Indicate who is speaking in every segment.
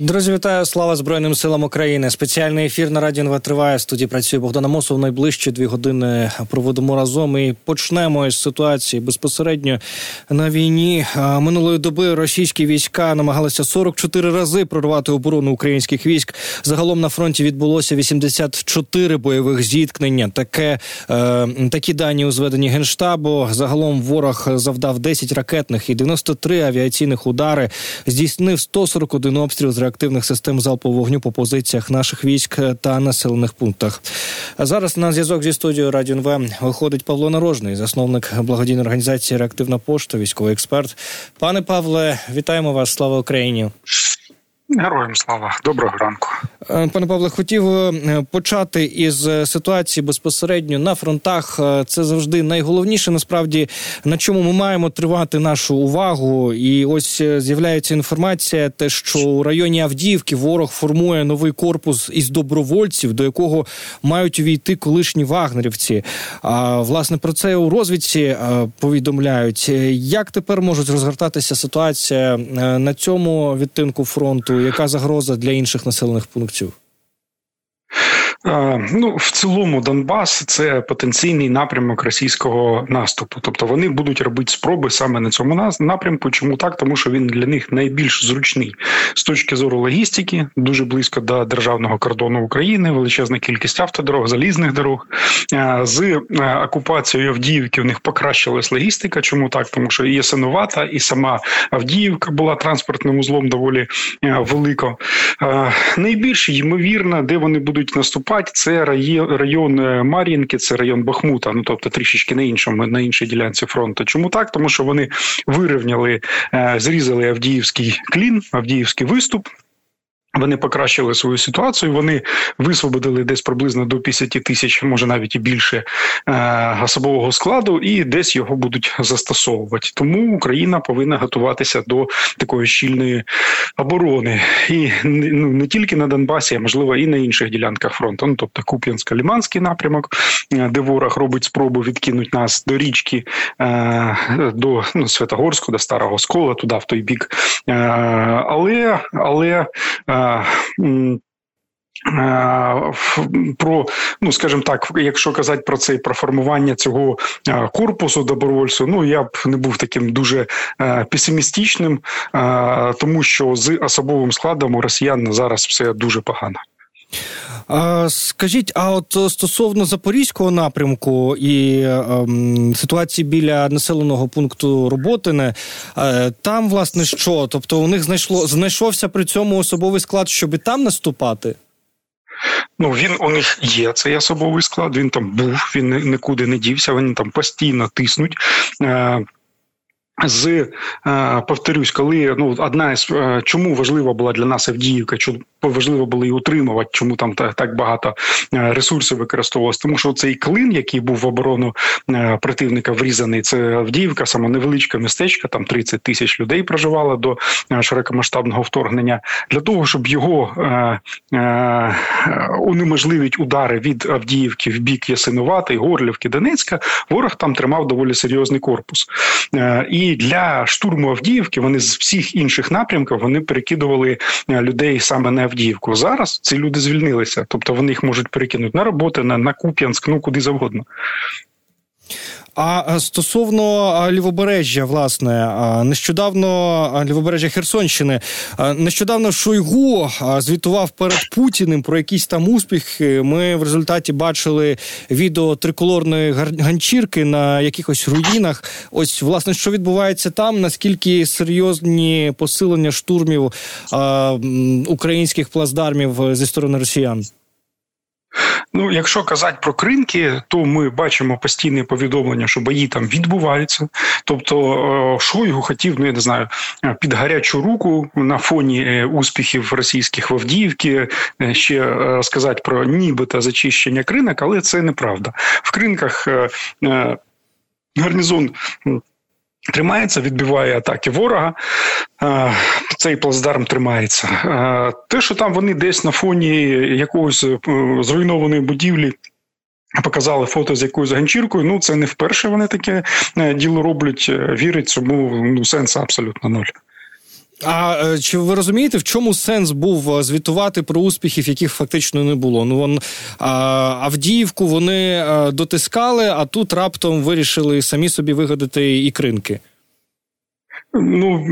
Speaker 1: Друзі, вітаю! Слава Збройним силам України. Спеціальний ефір на радіо НВ триває. В студії працює Богдан Амосов. Найближчі дві години проводимо разом і почнемо із ситуації безпосередньо на війні. Минулої доби російські війська намагалися 44 рази прорвати оборону українських військ. Загалом на фронті відбулося 84 бойових зіткнення. Таке е, такі дані у зведенні генштабу. Загалом ворог завдав 10 ракетних і 93 авіаційних удари. Здійснив 141 обстріл з реактивних систем залпового вогню по позиціях наших військ та населених пунктах. А зараз на зв'язок зі студією Радіо НВ виходить Павло Нарожний, засновник благодійної організації Реактивна пошта, військовий експерт. Пане Павле, вітаємо вас! Слава Україні!
Speaker 2: Героям слава доброго ранку,
Speaker 1: пане Павле. Хотів е, почати із е, ситуації безпосередньо на фронтах. Це завжди найголовніше. Насправді на чому ми маємо тривати нашу увагу. І ось з'являється інформація, те, що у районі Авдіївки ворог формує новий корпус із добровольців, до якого мають увійти колишні вагнерівці. А власне про це у розвідці повідомляють. Як тепер можуть розгортатися ситуація на цьому відтинку фронту? яка загроза для інших населених пунктів? Ciao.
Speaker 2: Ну, в цілому, Донбас це потенційний напрямок російського наступу. Тобто вони будуть робити спроби саме на цьому напрямку. Чому так? Тому що він для них найбільш зручний з точки зору логістики, дуже близько до державного кордону України, величезна кількість автодорог, залізних дорог. З окупацією Авдіївки в них покращилась логістика. Чому так? Тому що і Ясинувата, і сама Авдіївка була транспортним узлом доволі велико. Найбільш ймовірно, де вони будуть наступати наступати, це район е, Мар'їнки, це район Бахмута. Ну тобто трішечки на іншому на іншій ділянці фронту. Чому так? Тому що вони вирівняли, е, зрізали Авдіївський клін, Авдіївський виступ. Вони покращили свою ситуацію. Вони висвободили десь приблизно до 50 тисяч, може навіть і більше е, особового складу, і десь його будуть застосовувати. Тому Україна повинна готуватися до такої щільної оборони, і ну не тільки на Донбасі, а можливо і на інших ділянках фронту. Ну тобто Куп'янсько-Ліманський напрямок, е, де ворог робить спробу відкинути нас до річки, е, до ну, Святогорську, до Старого Скола, туди в той бік. Але але про, ну скажімо так, якщо казати про це про формування цього корпусу добровольців, ну я б не був таким дуже песимістичним, тому що з особовим складом у росіян зараз все дуже погано.
Speaker 1: Скажіть, а от стосовно запорізького напрямку і ем, ситуації біля населеного пункту Роботине, е, там власне що? Тобто у них знайшло знайшовся при цьому особовий склад, щоб там наступати?
Speaker 2: Ну він у них є цей особовий склад. Він там був, він нікуди не дівся. Вони там постійно тиснуть. Е, з е, повторюсь, коли ну одна із е, чому важлива була для нас Авдіївка, чому важливо було її утримувати, чому там так багато е, ресурсів використовувалось, тому що цей клин, який був в оборону противника врізаний, це Авдіївка, саме невеличке містечко, там 30 тисяч людей проживало до широкомасштабного вторгнення. Для того щоб його унеможливить удари від Авдіївки в бік Ясинувати, Горлівки, Донецька, ворог там тримав доволі серйозний корпус і. Для штурму Авдіївки вони з всіх інших напрямків вони перекидували е, людей саме на Авдіївку. Зараз ці люди звільнилися, тобто вони їх можуть перекинути на роботи, на, на Куп'янськ, ну куди завгодно.
Speaker 1: А стосовно лівобережжя, власне, нещодавно лівобережжя Херсонщини, нещодавно Шойгу звітував перед Путіним про якісь там успіхи. Ми в результаті бачили відео триколорної ганчірки на якихось руїнах. Ось власне, що відбувається там, наскільки серйозні посилення штурмів українських плацдармів зі сторони росіян.
Speaker 2: Ну, якщо казати про кринки, то ми бачимо постійне повідомлення, що бої там відбуваються. Тобто, е, Шойгу хотів, ну я не знаю, під гарячу руку на фоні е, успіхів російських в Авдіївки е, ще сказати про нібито зачищення кринок, але це неправда. В кринках гарнізон Тримається, відбиває атаки ворога. Цей плацдарм тримається. Те, що там вони десь на фоні якогось е, зруйнованої будівлі. Показали фото з якоюсь ганчіркою. Ну це не вперше вони таке е, діло роблять. Е, вірить, цьому ну сенсу абсолютно нуль.
Speaker 1: А е, чи ви розумієте, в чому сенс був е, звітувати про успіхів, яких фактично не було? Ну вон Авдіївку вони дотискали, а тут раптом вирішили самі собі вигадати ікринки.
Speaker 2: Ну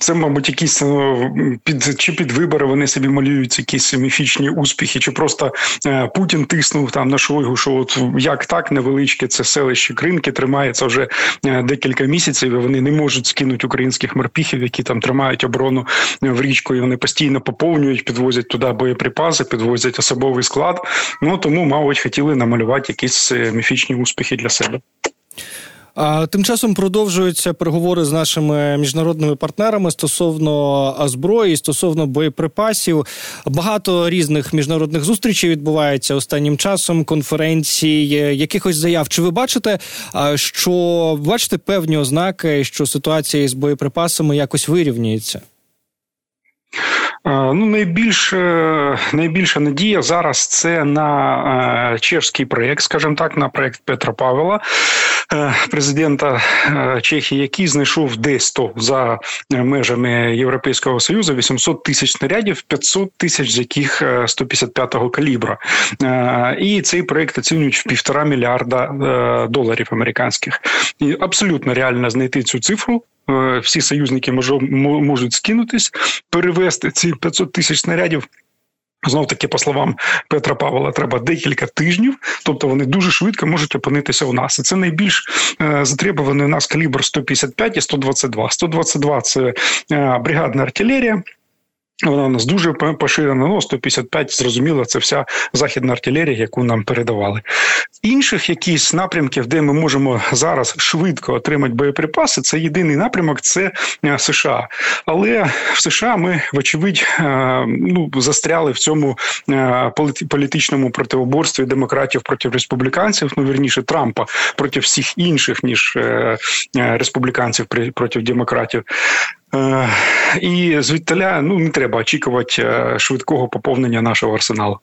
Speaker 2: це, мабуть, якісь ну, під чи під вибори вони собі малюють якісь міфічні успіхи, чи просто е, Путін тиснув там на Шойгу, що от як так невеличке це селище Кринки тримається вже е, декілька місяців. і Вони не можуть скинути українських морпіхів, які там тримають оборону в річку. і Вони постійно поповнюють, підвозять туди боєприпаси, підвозять особовий склад. Ну тому, мабуть, хотіли намалювати якісь е, міфічні успіхи для себе.
Speaker 1: Тим часом продовжуються переговори з нашими міжнародними партнерами стосовно зброї, стосовно боєприпасів. Багато різних міжнародних зустрічей відбувається останнім часом. Конференції, якихось заяв. Чи ви бачите, що бачите певні ознаки, що ситуація з боєприпасами якось вирівнюється?
Speaker 2: Ну, найбільш найбільша надія зараз це на чешський проєкт, скажімо так, на проєкт Петра Павела, е, президента е, Чехії, який знайшов десь то за межами Європейського союзу 800 тисяч снарядів, 500 тисяч з яких 155-го калібра. Е, і цей проєкт оцінюють в півтора мільярда доларів американських. І абсолютно реально знайти цю цифру. Е, всі союзники можуть скинутись, перевести ці 500 тисяч снарядів. Знов таки, по словам Петра Павла, треба декілька тижнів, тобто вони дуже швидко можуть опинитися у нас. І це найбільш е, затребуваний у нас калібр 155 і 122. 122 – це е, бригадна артилерія. Вона у нас дуже поширена. Ну, 155, зрозуміло, це вся західна артилерія, яку нам передавали. Інших якісь напрямків, де ми можемо зараз швидко отримати боєприпаси, це єдиний напрямок, це е, США. Але в США ми, вочевидь, е, ну застряли в цьому е, політичному противоборстві демократів проти республіканців. Ну вірніше Трампа проти всіх інших ніж республіканців проти демократів. І звідталя ну не треба очікувати швидкого поповнення нашого арсеналу.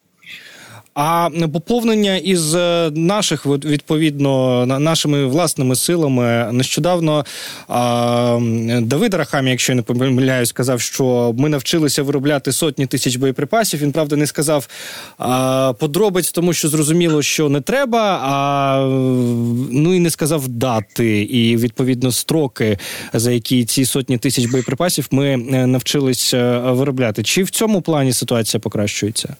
Speaker 1: А поповнення із е, наших відповідно нашими власними силами нещодавно Давид Рахамі, якщо я не помиляюсь, сказав, що ми навчилися виробляти сотні тисяч боєприпасів. Він правда не сказав подробиць, тому що зрозуміло, що не треба. А ну і не сказав дати і відповідно строки, за які ці сотні тисяч боєприпасів ми е, навчилися виробляти. Чи в цьому плані ситуація покращується?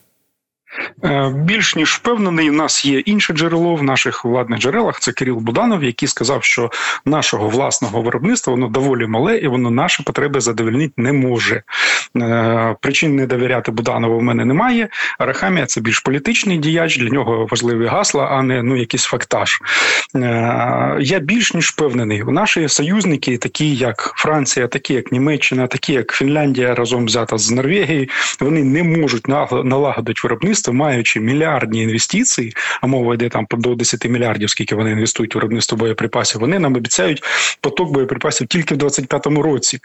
Speaker 2: Е, більш ніж впевнений, у нас є інше джерело в наших владних джерелах. Це Кирил Буданов, який сказав, що нашого власного виробництва воно доволі мале і воно наші потреби задовольнити не може. Е, причин не довіряти Буданову в мене немає. Арахамія це більш політичний діяч. Для нього важливі гасла, а не ну якийсь фактаж. Е, я більш ніж впевнений. У наші союзники, такі як Франція, такі як Німеччина, такі як Фінляндія, разом взята з Норвегією, вони не можуть налагодити виробництво виробництво, маючи мільярдні інвестиції, а мова йде там до 10 мільярдів, скільки вони інвестують в виробництво боєприпасів. Вони нам обіцяють поток боєприпасів тільки в 25-му році,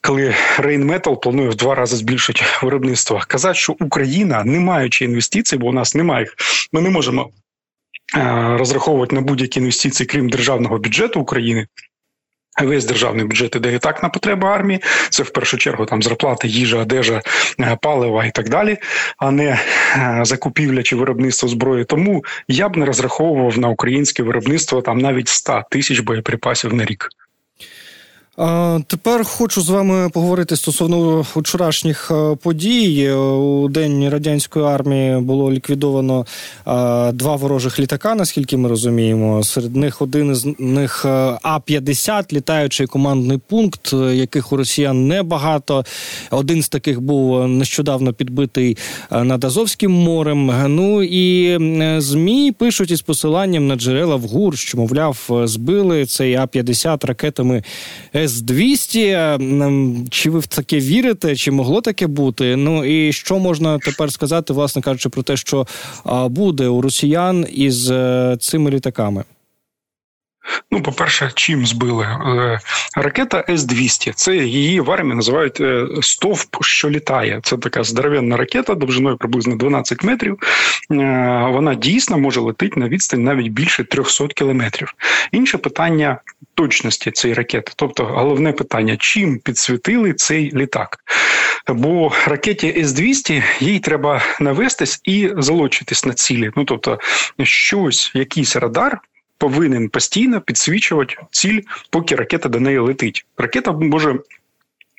Speaker 2: коли Рейнметал планує в два рази збільшити виробництво. Казати, що Україна, не маючи інвестицій, бо у нас немає їх, ми не можемо. Е, розраховувати на будь-які інвестиції, крім державного бюджету України, Весь державний бюджет іде і так на потреби армії. Це в першу чергу там зарплати, їжа, одежа, е, палива і так далі, а не е, закупівля чи виробництво зброї. Тому я б не розраховував на українське виробництво там навіть 100 тисяч боєприпасів на рік.
Speaker 1: Тепер хочу з вами поговорити стосовно вчорашніх е, подій. У день радянської армії було ліквідовано два ворожих літака, наскільки ми розуміємо. Серед них один із них е, А 50 літаючий командний пункт, яких у росіян небагато. Один з таких був нещодавно підбитий е, над Азовським морем. Ну і змі пишуть із посиланням на джерела в ГУР, що мовляв, збили цей А 50 ракетами. С-200. Чи ви в таке вірите? Чи могло таке бути? Ну і що можна тепер сказати, власне кажучи, про те, що буде у росіян із е, цими літаками?
Speaker 2: Ну, по-перше, чим збили е, ракета С-200. Це її в армії називають е, стовп, що літає. Це така здоровенна ракета довжиною приблизно 12 метрів. Е, вона дійсно може летити на відстань навіть більше 300 кілометрів. Інше питання точності цієї ракети. Тобто, головне питання: чим підсвітили цей літак? Бо ракеті С-200 їй треба навестись і залучитись на цілі. Ну тобто, щось, якийсь радар повинен постійно підсвічувати ціль, поки ракета до неї летить. Ракета може.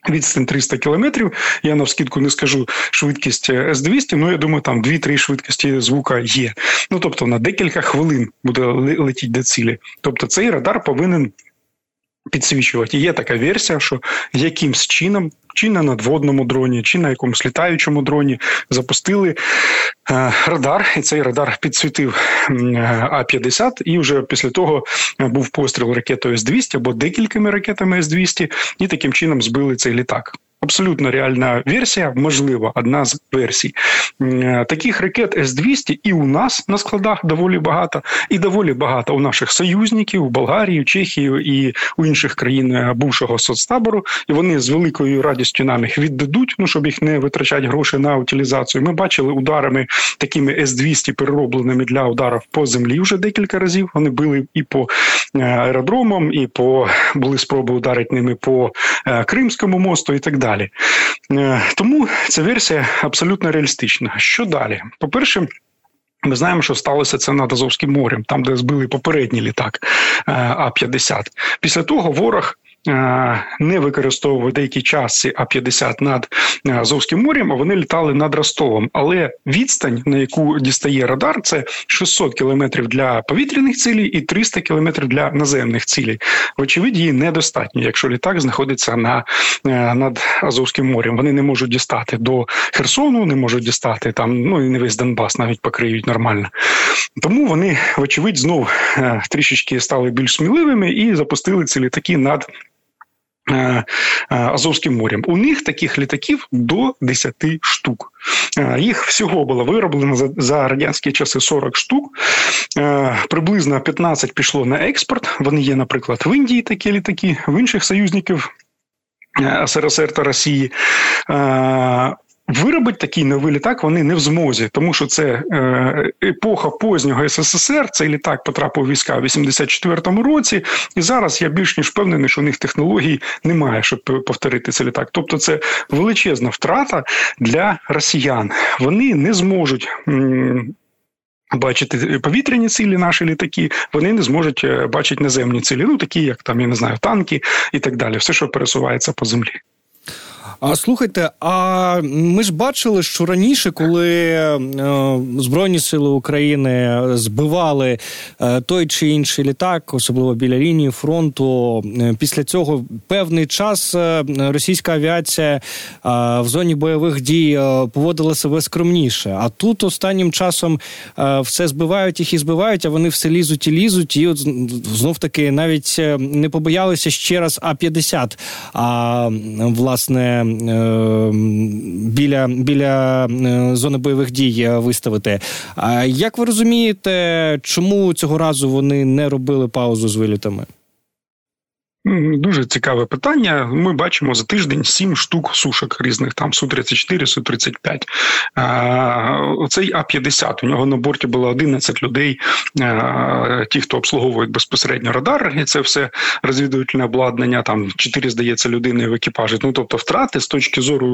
Speaker 2: Відстань 300 кілометрів. Я навскідку не скажу швидкість С-200, але я думаю, там 2-3 швидкості звука є. Ну тобто на декілька хвилин буде летіти до цілі. Тобто цей радар повинен підсвічувати. І Є така версія, що якимсь чином чи на надводному дроні, чи на якомусь літаючому дроні запустили е, радар, і цей радар підсвітив А 50 і вже після того був постріл ракетою С-200 або декількома ракетами С-200, і таким чином збили цей літак. Абсолютно реальна версія, можливо, одна з версій. Е, таких ракет С-200 і у нас на складах доволі багато, і доволі багато у наших союзників у Болгарії, Чехії і у інших країн е, бувшого соцтабору. І вони з великою радістю нам їх віддадуть, ну щоб їх не витрачати гроші на утилізацію. Ми бачили ударами такими С-200 переробленими для ударів по землі вже декілька разів. Вони били і по е, аеродромам, і по були спроби ударити ними по Кримському мосту, і так далі далі. Е, тому ця версія абсолютно реалістична. Що далі? По-перше, ми знаємо, що сталося це над Азовським морем, там, де збили попередній літак е, А-50. Після того ворог не використовував деякий час ці А-50 над е, Азовським морем, а вони літали над Ростовом. Але відстань, на яку дістає радар, це 600 кілометрів для повітряних цілей і 300 кілометрів для наземних цілей. Вочевидь, її недостатньо, якщо літак знаходиться на е, над Азовським морем. Вони не можуть дістати до Херсону, не можуть дістати там. Ну і не весь Донбас навіть покриють нормально. Тому вони, вочевидь, знов трішечки стали більш сміливими і запустили ці літаки над. Е, е, Азовським морем. У них таких літаків до 10 штук. Е, їх всього було вироблено за, за радянські часи 40 штук. Приблизно 15 пішло на експорт. Вони є, наприклад, в Індії такі літаки, в інших союзників СРСР та Росії. Виробити такий новий літак вони не в змозі, тому що це е, епоха познього СССР. Цей літак потрапив у війська в 84-му році, і зараз я більш ніж впевнений, що у них технологій немає, щоб повторити цей літак. Тобто, це величезна втрата для росіян. Вони не зможуть. Бачити повітряні цілі наші літаки, вони не зможуть е, бачити наземні цілі, ну такі як там я не знаю танки і так далі, все, що пересувається по землі.
Speaker 1: А слухайте, а ми ж бачили, що раніше, коли е, Збройні Сили України збивали е, той чи інший літак, особливо біля лінії фронту, е, після цього певний час російська авіація в зоні бойових дій поводила себе скромніше. А тут останнім часом все збивають їх і збивають, а вони все лізуть і лізуть, і от знов таки навіть не побоялися ще раз А 50 А власне. Е, біля біля е, зони бойових дій е, виставити. А як ви розумієте, чому цього разу вони не робили паузу з вилітами?
Speaker 2: Дуже цікаве питання. Ми бачимо за тиждень сім штук сушок різних, там Су-34, Су-35. Оцей А-50, у нього на борті було 11 людей, ті, хто обслуговують безпосередньо радар, і це все розвідувальне обладнання, там 4, здається, людини в екіпажі. Ну, тобто, втрати з точки зору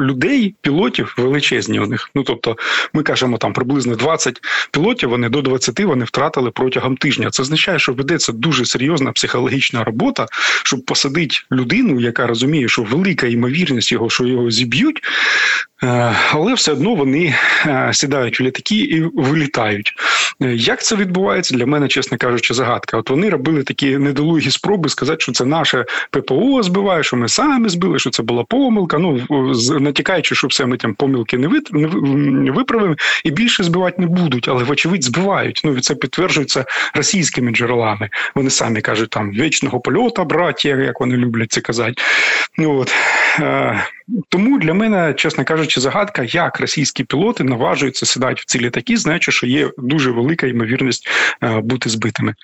Speaker 2: людей, пілотів величезні у них. Ну, тобто, ми кажемо, там приблизно 20 пілотів, вони до 20 вони втратили протягом тижня. Це означає, що ведеться дуже серйозна психологічна робота щоб посадити людину, яка розуміє, що велика ймовірність його, що його зіб'ють, але все одно вони е, сідають у літаки і вилітають. Е, як це відбувається для мене, чесно кажучи, загадка. От вони робили такі недолугі спроби сказати, що це наше ППО збиває, що ми самі збили, що це була помилка. Ну натякаючи, що все ми там помилки не виправимо і більше збивати не будуть, але вочевидь збивають. Ну це підтверджується російськими джерелами. Вони самі кажуть, там вічного польота, браття, як вони люблять це казати. От. Тому для мене, чесно кажучи, загадка, як російські пілоти наважуються сідати в ці літаки, знаючи, що є дуже велика ймовірність е, бути збитими.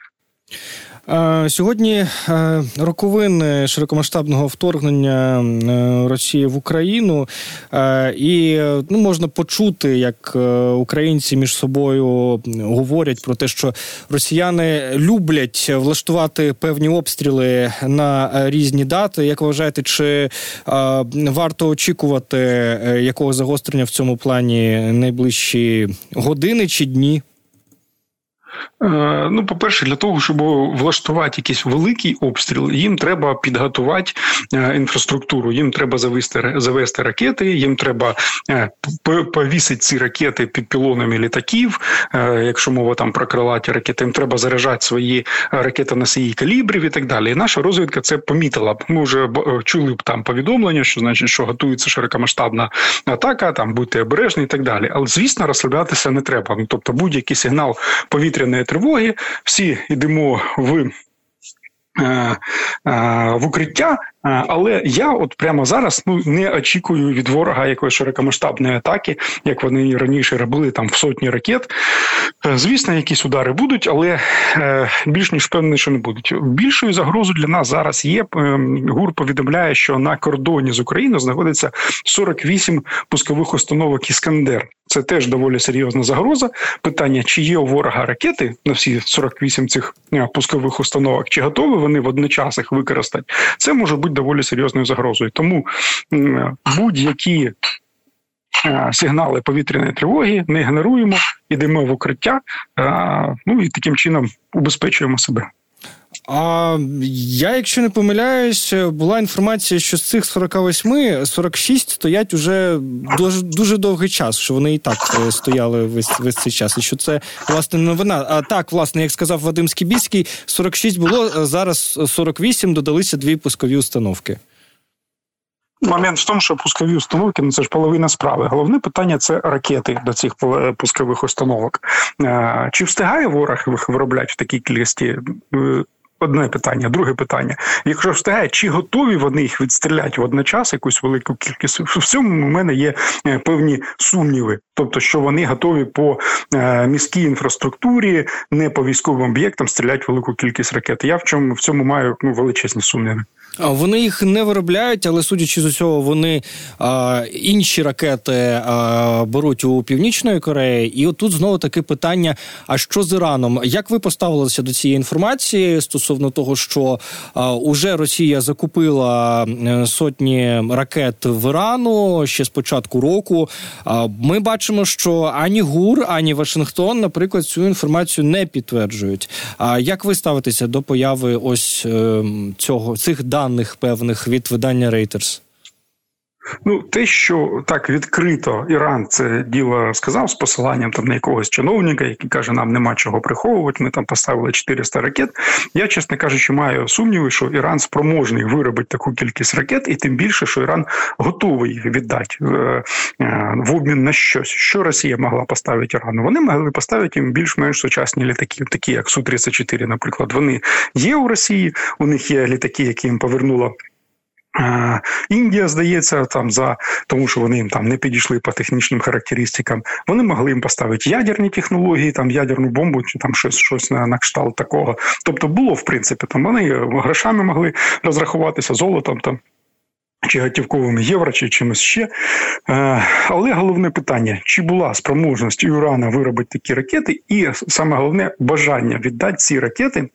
Speaker 1: Сьогодні е, роковини широкомасштабного вторгнення е, Росії в Україну, е, і ну можна почути, як українці між собою говорять про те, що росіяни люблять влаштувати певні обстріли на різні дати. Як вважаєте, чи варто очікувати якого загострення в цьому плані найближчі години чи дні?
Speaker 2: Е, ну, по-перше, для того, щоб влаштувати якийсь великий обстріл, їм треба підготувати е, інфраструктуру. Їм треба завести завести ракети, їм треба е, повісити ці ракети під пілонами літаків. Якщо мова там про крилаті ракети, їм треба заряджати свої ракети носії калібрів і так далі. І наша розвідка це помітила. Ми вже чули б там повідомлення, що значить, що готується широкомасштабна атака, там будьте обережні і так далі. Але звісно, розслаблятися не треба. Ну тобто, будь-який сигнал повітряної тривоги. Всі йдемо в. Е, е, в укриття, е, але я от прямо зараз ну не очікую від ворога якоїсь широкомасштабної атаки, як вони раніше робили там в сотні ракет. Звісно, якісь удари будуть, але більш ніж певне, що не будуть. Більшою загрозою для нас зараз є. ГУР повідомляє, що на кордоні з Україною знаходиться 48 пускових установок Іскандер. Це теж доволі серйозна загроза. Питання, чи є у ворога ракети на всі 48 цих е, пускових установок, чи готові вони водночас їх використати? Це може бути доволі серйозною загрозою. Тому будь-які е, сигнали повітряної тривоги не генеруємо, ідемо в укриття, е, ну і таким чином убезпечуємо себе.
Speaker 1: А я, якщо не помиляюсь, була інформація, що з цих 48 46 стоять уже дуже дуже довгий час, що вони і так е, стояли весь весь цей час. І що це власне новина. А так, власне, як сказав Вадим Скібіський, 46 було е, зараз 48, додалися дві пускові установки.
Speaker 2: Момент в тому, що пускові установки ну це ж половина справи. Головне питання це ракети до цих пускових установок. Е, чи встигає ворог їх виробляти в такій кількості? Одне питання, друге питання. Якщо встигає, чи готові вони їх відстріляти водночас, якусь велику кількість в цьому у мене є е, певні сумніви, тобто що вони готові по е, міській інфраструктурі, не по військовим об'єктам стріляти велику кількість ракет. Я в чому в цьому маю ну, величезні сумніви.
Speaker 1: Вони їх не виробляють, але судячи з усього, вони а, інші ракети а, беруть у північної Кореї. І отут знову таке питання: а що з Іраном? Як ви поставилися до цієї інформації стосовно того, що уже Росія закупила е, сотні ракет в Ірану ще з початку року? Ми бачимо, що ані ГУР, ані Вашингтон, наприклад, цю інформацію не підтверджують. А як ви ставитеся до появи ось е, цього цих даних певних від видання Reuters?
Speaker 2: Ну, те, що так відкрито Іран це діло сказав з посиланням там на якогось чиновника, який каже, нам нема чого приховувати. Ми там поставили 400 ракет. Я, чесно кажучи, маю сумніви, що Іран спроможний виробити таку кількість ракет, і тим більше, що Іран готовий їх віддати в, е, е, в обмін на щось. Що Росія могла поставити Ірану? Вони могли поставити їм більш-менш сучасні літаки, такі як су 34 Наприклад, вони є у Росії. У них є літаки, які їм повернуло. Індія здається, там за тому, що вони їм там не підійшли по технічним характеристикам. Вони могли їм поставити ядерні технології, там ядерну бомбу, чи там щось щось на, на кшталт такого. Тобто було в принципі там вони грошами могли розрахуватися золотом там. Чи готівковими євро, чи чимось ще. Але головне питання: чи була спроможність Урана виробити такі ракети, і саме головне бажання віддати ці ракети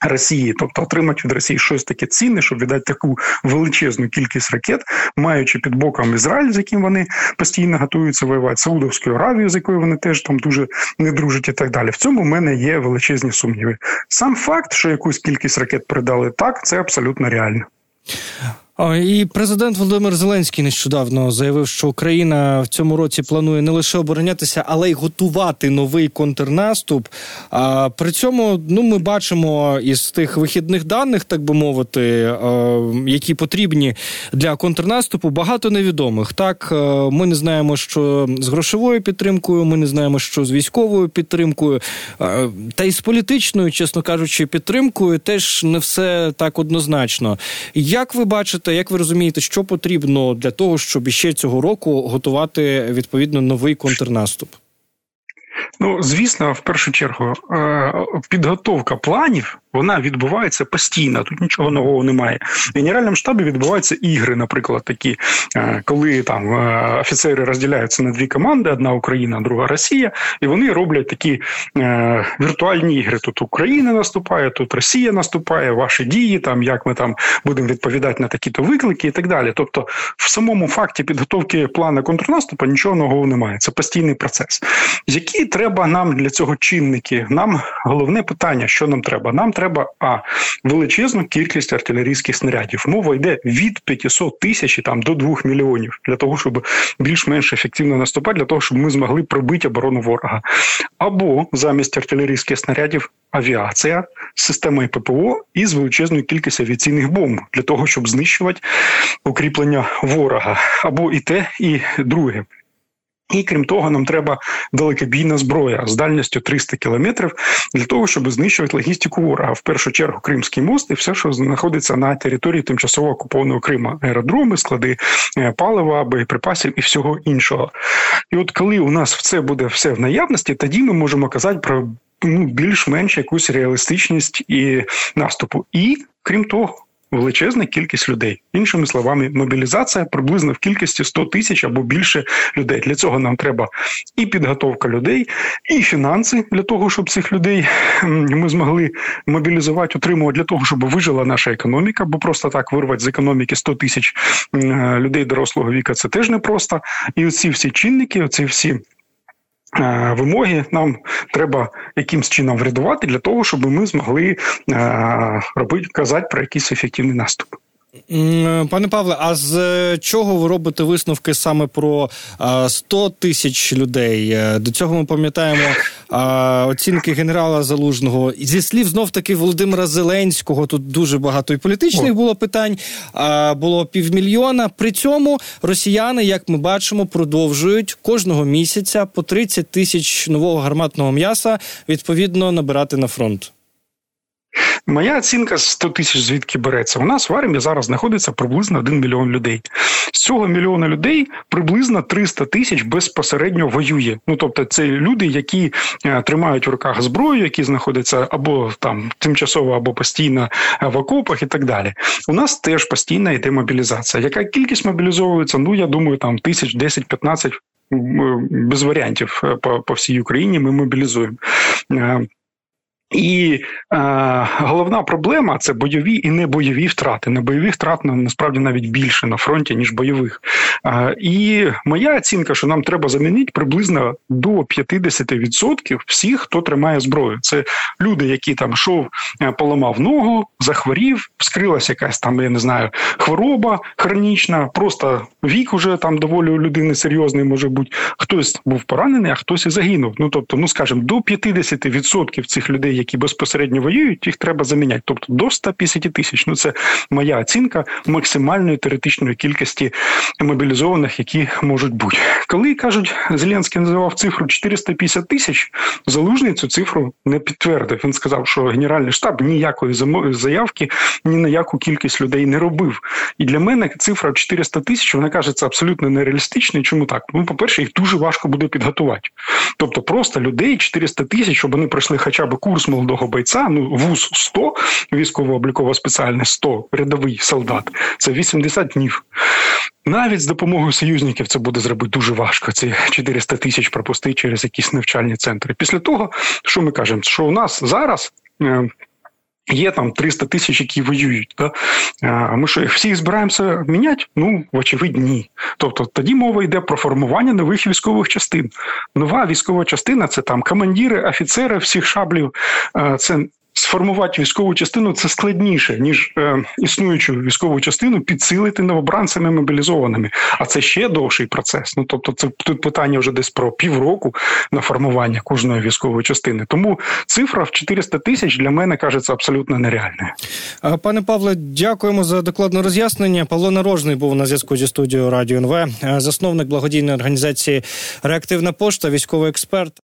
Speaker 2: Росії, тобто отримати від Росії щось таке цінне, щоб віддати таку величезну кількість ракет, маючи під боком Ізраїль, з яким вони постійно готуються воювати, Саудовську Аравію, з якою вони теж там дуже не дружать, і так далі. В цьому в мене є величезні сумніви. Сам факт, що якусь кількість ракет передали так, це абсолютно реально.
Speaker 1: І президент Володимир Зеленський нещодавно заявив, що Україна в цьому році планує не лише оборонятися, але й готувати новий контрнаступ. А при цьому ну ми бачимо із тих вихідних даних, так би мовити, які потрібні для контрнаступу, багато невідомих. Так ми не знаємо, що з грошовою підтримкою, ми не знаємо, що з військовою підтримкою, та й з політичною, чесно кажучи, підтримкою теж не все так однозначно. Як ви бачите? Бачите, як ви розумієте, що потрібно для того, щоб іще цього року готувати відповідно новий контрнаступ?
Speaker 2: Ну, звісно, в першу чергу, е, підготовка планів вона відбувається постійно. Тут нічого нового немає. В генеральному штабі відбуваються ігри, наприклад, такі, е, коли там е, офіцери розділяються на дві команди: одна Україна, друга Росія, і вони роблять такі е, віртуальні ігри. Тут Україна наступає, тут Росія наступає, ваші дії, там як ми там будемо відповідати на такі-то виклики і так далі. Тобто, в самому факті підготовки плану контрнаступу нічого нового немає. Це постійний процес. Які треба нам для цього чинники? Нам головне питання, що нам треба? Нам треба а величезну кількість артилерійських снарядів. Мова йде від 500 тисяч там до 2 мільйонів для того, щоб більш-менш ефективно наступати, для того, щоб ми змогли пробити оборону ворога. Або замість артилерійських снарядів авіація з системою ППО і з величезною кількістю авіаційних бомб для того, щоб знищувати укріплення ворога, або і те, і друге. І крім того, нам треба далекобійна зброя з дальністю 300 кілометрів для того, щоб знищувати логістику ворога. В першу чергу Кримський мост і все, що знаходиться на території тимчасово окупованого Крима, аеродроми, склади е, палива, боєприпасів і всього іншого. І от коли у нас це буде все в наявності, тоді ми можемо казати про ну, більш-менш якусь реалістичність і наступу. І крім того величезна кількість людей. Іншими словами, мобілізація приблизно в кількості 100 тисяч або більше людей. Для цього нам треба і підготовка людей, і фінанси для того, щоб цих людей ми змогли мобілізувати, отримувати для того, щоб вижила наша економіка, бо просто так вирвати з економіки 100 тисяч людей дорослого віка це теж непросто. І оці всі чинники, оці всі. Е, вимоги нам треба якимсь чином врядувати для того, щоб ми змогли е, робити казати про якийсь ефективний наступ.
Speaker 1: Пане Павле, а з е, чого ви робите висновки саме про 100 тисяч людей? Е, до цього ми пам'ятаємо оцінки генерала Залужного. Зі слів знов таки Володимира Зеленського. Тут дуже багато і політичних було питань. Було півмільйона. При цьому росіяни, як ми бачимо, продовжують кожного місяця по 30 тисяч нового гарматного м'яса відповідно набирати на фронт.
Speaker 2: Моя оцінка 100 тисяч звідки береться. У нас в армії зараз знаходиться приблизно 1 мільйон людей. З цього мільйона людей приблизно 300 тисяч безпосередньо воює. Ну тобто, це люди, які е, тримають в руках зброю, які знаходяться або там тимчасово, або постійно е, в окопах, і так далі. У нас теж постійна йде мобілізація. Яка кількість мобілізовується? Ну я думаю, там тисяч 10-15 без варіантів е, по, по всій Україні. Ми мобілізуємо. І е, головна проблема це бойові і небойові втрати. Небойові втрат насправді навіть більше на фронті ніж бойових. Е, і моя оцінка, що нам треба замінити приблизно до 50% всіх, хто тримає зброю. Це люди, які там шов, е, поламав ногу, захворів, вскрилася якась там, я не знаю, хвороба хронічна, просто вік уже там доволі у людини серйозний може бути. Хтось був поранений, а хтось і загинув. Ну тобто, ну скажімо, до 50% цих людей які безпосередньо воюють, їх треба заміняти. Тобто до 150 тисяч. Ну це моя оцінка максимальної теоретичної кількості мобілізованих, які можуть бути. Коли кажуть, Зеленський називав цифру 450 тисяч, залужний цю цифру не підтвердив. Він сказав, що генеральний штаб ніякої заявки ні на яку кількість людей не робив. І для мене цифра 400 тисяч вона кажеться абсолютно нереалістичною. Чому так? Ну, по перше, їх дуже важко буде підготувати. Тобто, просто людей 400 тисяч, щоб вони пройшли хоча б курс молодого бойця, ну вуз 100, військово-облікова спеціальне 100, рядовий солдат, це 80 днів. Навіть з допомогою союзників це буде зробити дуже важко. Ці 400 тисяч пропустити через якісь навчальні центри. Після того, що ми кажемо, що у нас зараз. Е, є там 300 тисяч, які воюють. Да? А Ми що їх всіх збираємося міняти? Ну, вочевидь, ні. Тобто тоді мова йде про формування нових військових частин. Нова військова частина це там командири, офіцери всіх шаблів. Це сформувати військову частину це складніше ніж е, існуючу військову частину підсилити новобранцями мобілізованими. А це ще довший процес. Ну тобто, це тут питання вже десь про півроку на формування кожної військової частини. Тому цифра в 400 тисяч для мене кажеться абсолютно нереальною.
Speaker 1: Пане Павле, дякуємо за докладне роз'яснення. Павло Нарожний був на зв'язку зі студією Радіо НВ, засновник благодійної організації Реактивна пошта, військовий експерт.